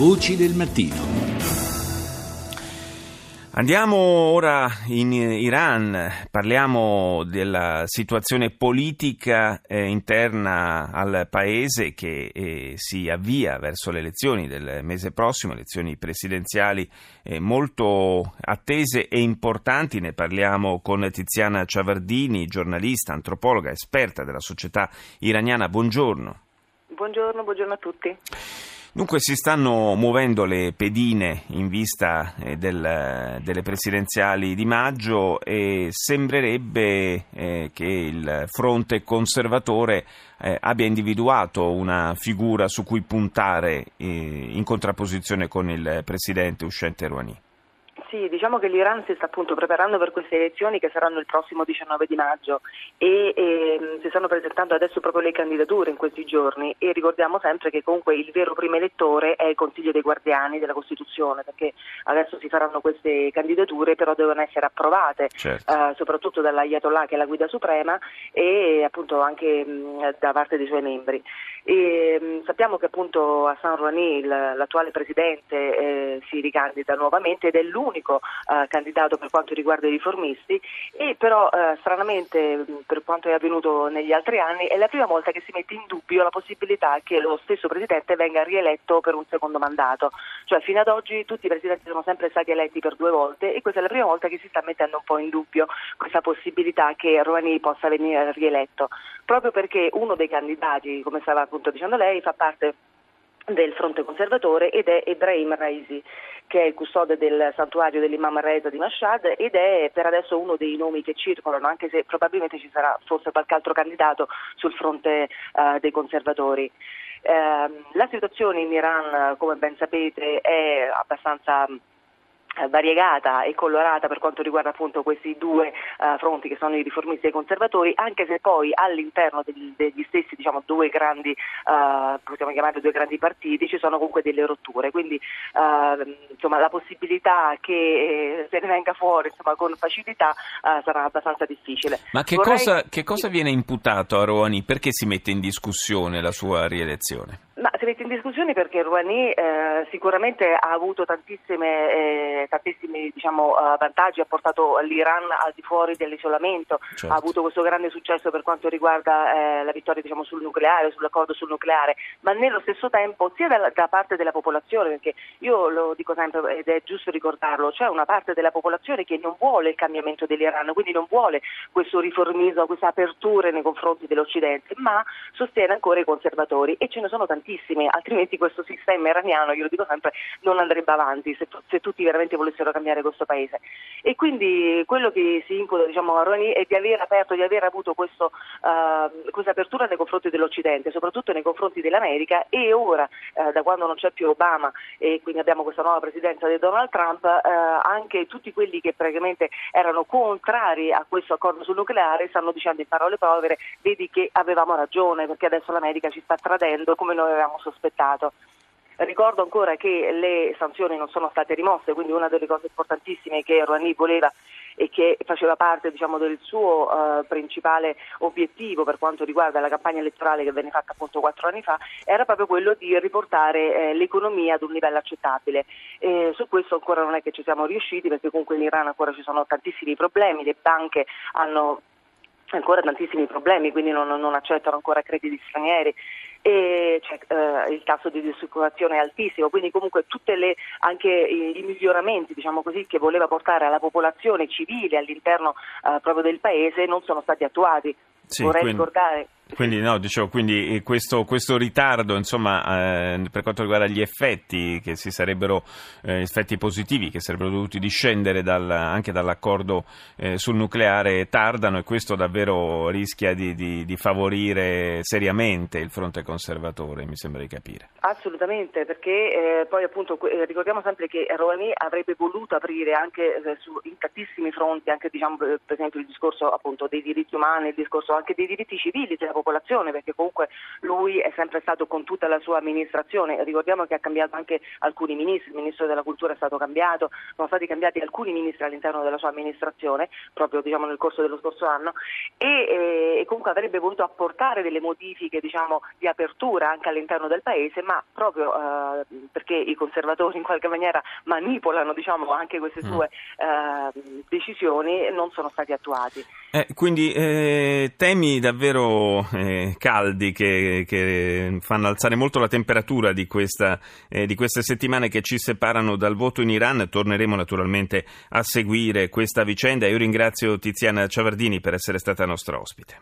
Voci del mattino. Andiamo ora in Iran, parliamo della situazione politica eh, interna al paese che eh, si avvia verso le elezioni del mese prossimo, elezioni presidenziali eh, molto attese e importanti. Ne parliamo con Tiziana Ciavardini, giornalista, antropologa, esperta della società iraniana. Buongiorno. Buongiorno, buongiorno a tutti. Dunque si stanno muovendo le pedine in vista eh, del, delle presidenziali di maggio e sembrerebbe eh, che il fronte conservatore eh, abbia individuato una figura su cui puntare in contrapposizione con il presidente uscente Rouhani. Sì, diciamo che l'Iran si sta appunto preparando per queste elezioni che saranno il prossimo 19 di maggio e, e ehm, si stanno presentando adesso proprio le candidature in questi giorni e ricordiamo sempre che comunque il vero primo elettore è il Consiglio dei Guardiani della Costituzione perché adesso si faranno queste candidature però devono essere approvate certo. eh, soprattutto dall'Ayatollah che è la guida suprema e appunto anche mh, da parte dei suoi membri. E, mh, sappiamo che appunto Hassan Rouhani, l'attuale presidente, eh, si ricandida nuovamente ed è l'unico unico eh, candidato per quanto riguarda i riformisti. E però eh, stranamente per quanto è avvenuto negli altri anni è la prima volta che si mette in dubbio la possibilità che lo stesso Presidente venga rieletto per un secondo mandato, cioè fino ad oggi tutti i Presidenti sono sempre stati eletti per due volte e questa è la prima volta che si sta mettendo un po' in dubbio questa possibilità che Rouhani possa venire rieletto, proprio perché uno dei candidati, come stava appunto dicendo lei, fa parte del fronte conservatore ed è Ebrahim Raisi che è il custode del santuario dell'imam Reza di Mashhad ed è per adesso uno dei nomi che circolano, anche se probabilmente ci sarà forse qualche altro candidato sul fronte uh, dei conservatori. Uh, la situazione in Iran, come ben sapete, è abbastanza variegata e colorata per quanto riguarda appunto questi due uh, fronti che sono i riformisti e i conservatori, anche se poi all'interno degli, degli stessi diciamo, due grandi, uh, due grandi partiti, ci sono comunque delle rotture, quindi uh, insomma, la possibilità che se ne venga fuori insomma, con facilità sarà abbastanza difficile. Ma che, Vorrei... cosa, che cosa viene imputato a Roani? Perché si mette in discussione la sua rielezione? Si mette in discussione perché Rouhani eh, sicuramente ha avuto tantissime, eh, tantissimi diciamo, uh, vantaggi, ha portato l'Iran al di fuori dell'isolamento, certo. ha avuto questo grande successo per quanto riguarda eh, la vittoria diciamo, sul nucleare, sull'accordo sul nucleare, ma nello stesso tempo sia da, da, parte della popolazione, perché io lo dico sempre ed è giusto ricordarlo, c'è una parte della popolazione che non vuole il cambiamento dell'Iran, quindi non vuole questo riformismo, questa apertura nei confronti dell'Occidente, ma sostiene ancora i conservatori e ce ne sono tantissimi tantissime, altrimenti questo sistema iraniano, io lo dico sempre, non andrebbe avanti se, se tutti veramente volessero cambiare questo paese. E quindi quello che si imputa diciamo, a Rouhani è di aver aperto, di aver avuto questo, uh, questa apertura nei confronti dell'Occidente, soprattutto nei confronti dell'America e ora, uh, da quando non c'è più Obama e quindi abbiamo questa nuova presidenza di Donald Trump, uh, anche tutti quelli che praticamente erano contrari a questo accordo sul nucleare stanno dicendo in parole povere, vedi che avevamo ragione perché adesso l'America ci sta tradendo come noi avevamo sospettato. Ricordo ancora che le sanzioni non sono state rimosse, quindi una delle cose importantissime che Rouhani voleva e che faceva parte diciamo, del suo uh, principale obiettivo per quanto riguarda la campagna elettorale che venne fatta appunto quattro anni fa era proprio quello di riportare eh, l'economia ad un livello accettabile. E su questo ancora non è che ci siamo riusciti perché comunque in Iran ancora ci sono tantissimi problemi, le banche hanno ancora tantissimi problemi, quindi non, non accettano ancora crediti stranieri e cioè, eh, il tasso di disoccupazione è altissimo, quindi comunque tutti anche i, i, miglioramenti diciamo così, che voleva portare alla popolazione civile all'interno eh, proprio del paese non sono stati attuati. Sì, Vorrei quindi... ricordare quindi, no, dicevo, quindi eh, questo, questo, ritardo insomma, eh, per quanto riguarda gli effetti, che si sarebbero eh, effetti positivi, che sarebbero dovuti discendere dal, anche dall'accordo eh, sul nucleare, tardano e questo davvero rischia di, di, di, favorire seriamente il fronte conservatore, mi sembra di capire. Assolutamente, perché eh, poi appunto eh, ricordiamo sempre che Rouhani avrebbe voluto aprire anche su, in tantissimi fronti, anche diciamo, per esempio il discorso appunto, dei diritti umani, il discorso anche dei diritti civili della popolazione, perché comunque lui è sempre stato con tutta la sua amministrazione, ricordiamo che ha cambiato anche alcuni ministri, il ministro della cultura è stato cambiato, sono stati cambiati alcuni ministri all'interno della sua amministrazione, proprio diciamo, nel corso dello scorso anno, e, e, e comunque avrebbe voluto apportare delle modifiche diciamo, di apertura anche all'interno del Paese, ma proprio eh, perché i conservatori in qualche maniera manipolano diciamo, anche queste mm. sue eh, decisioni, non sono stati attuati. Eh, quindi eh, temi davvero eh, caldi che, che, fanno alzare molto la temperatura di, questa, eh, di, queste settimane che ci separano dal voto in Iran. Torneremo naturalmente a seguire questa vicenda. Io ringrazio Tiziana Ciavardini per essere stata nostra ospite.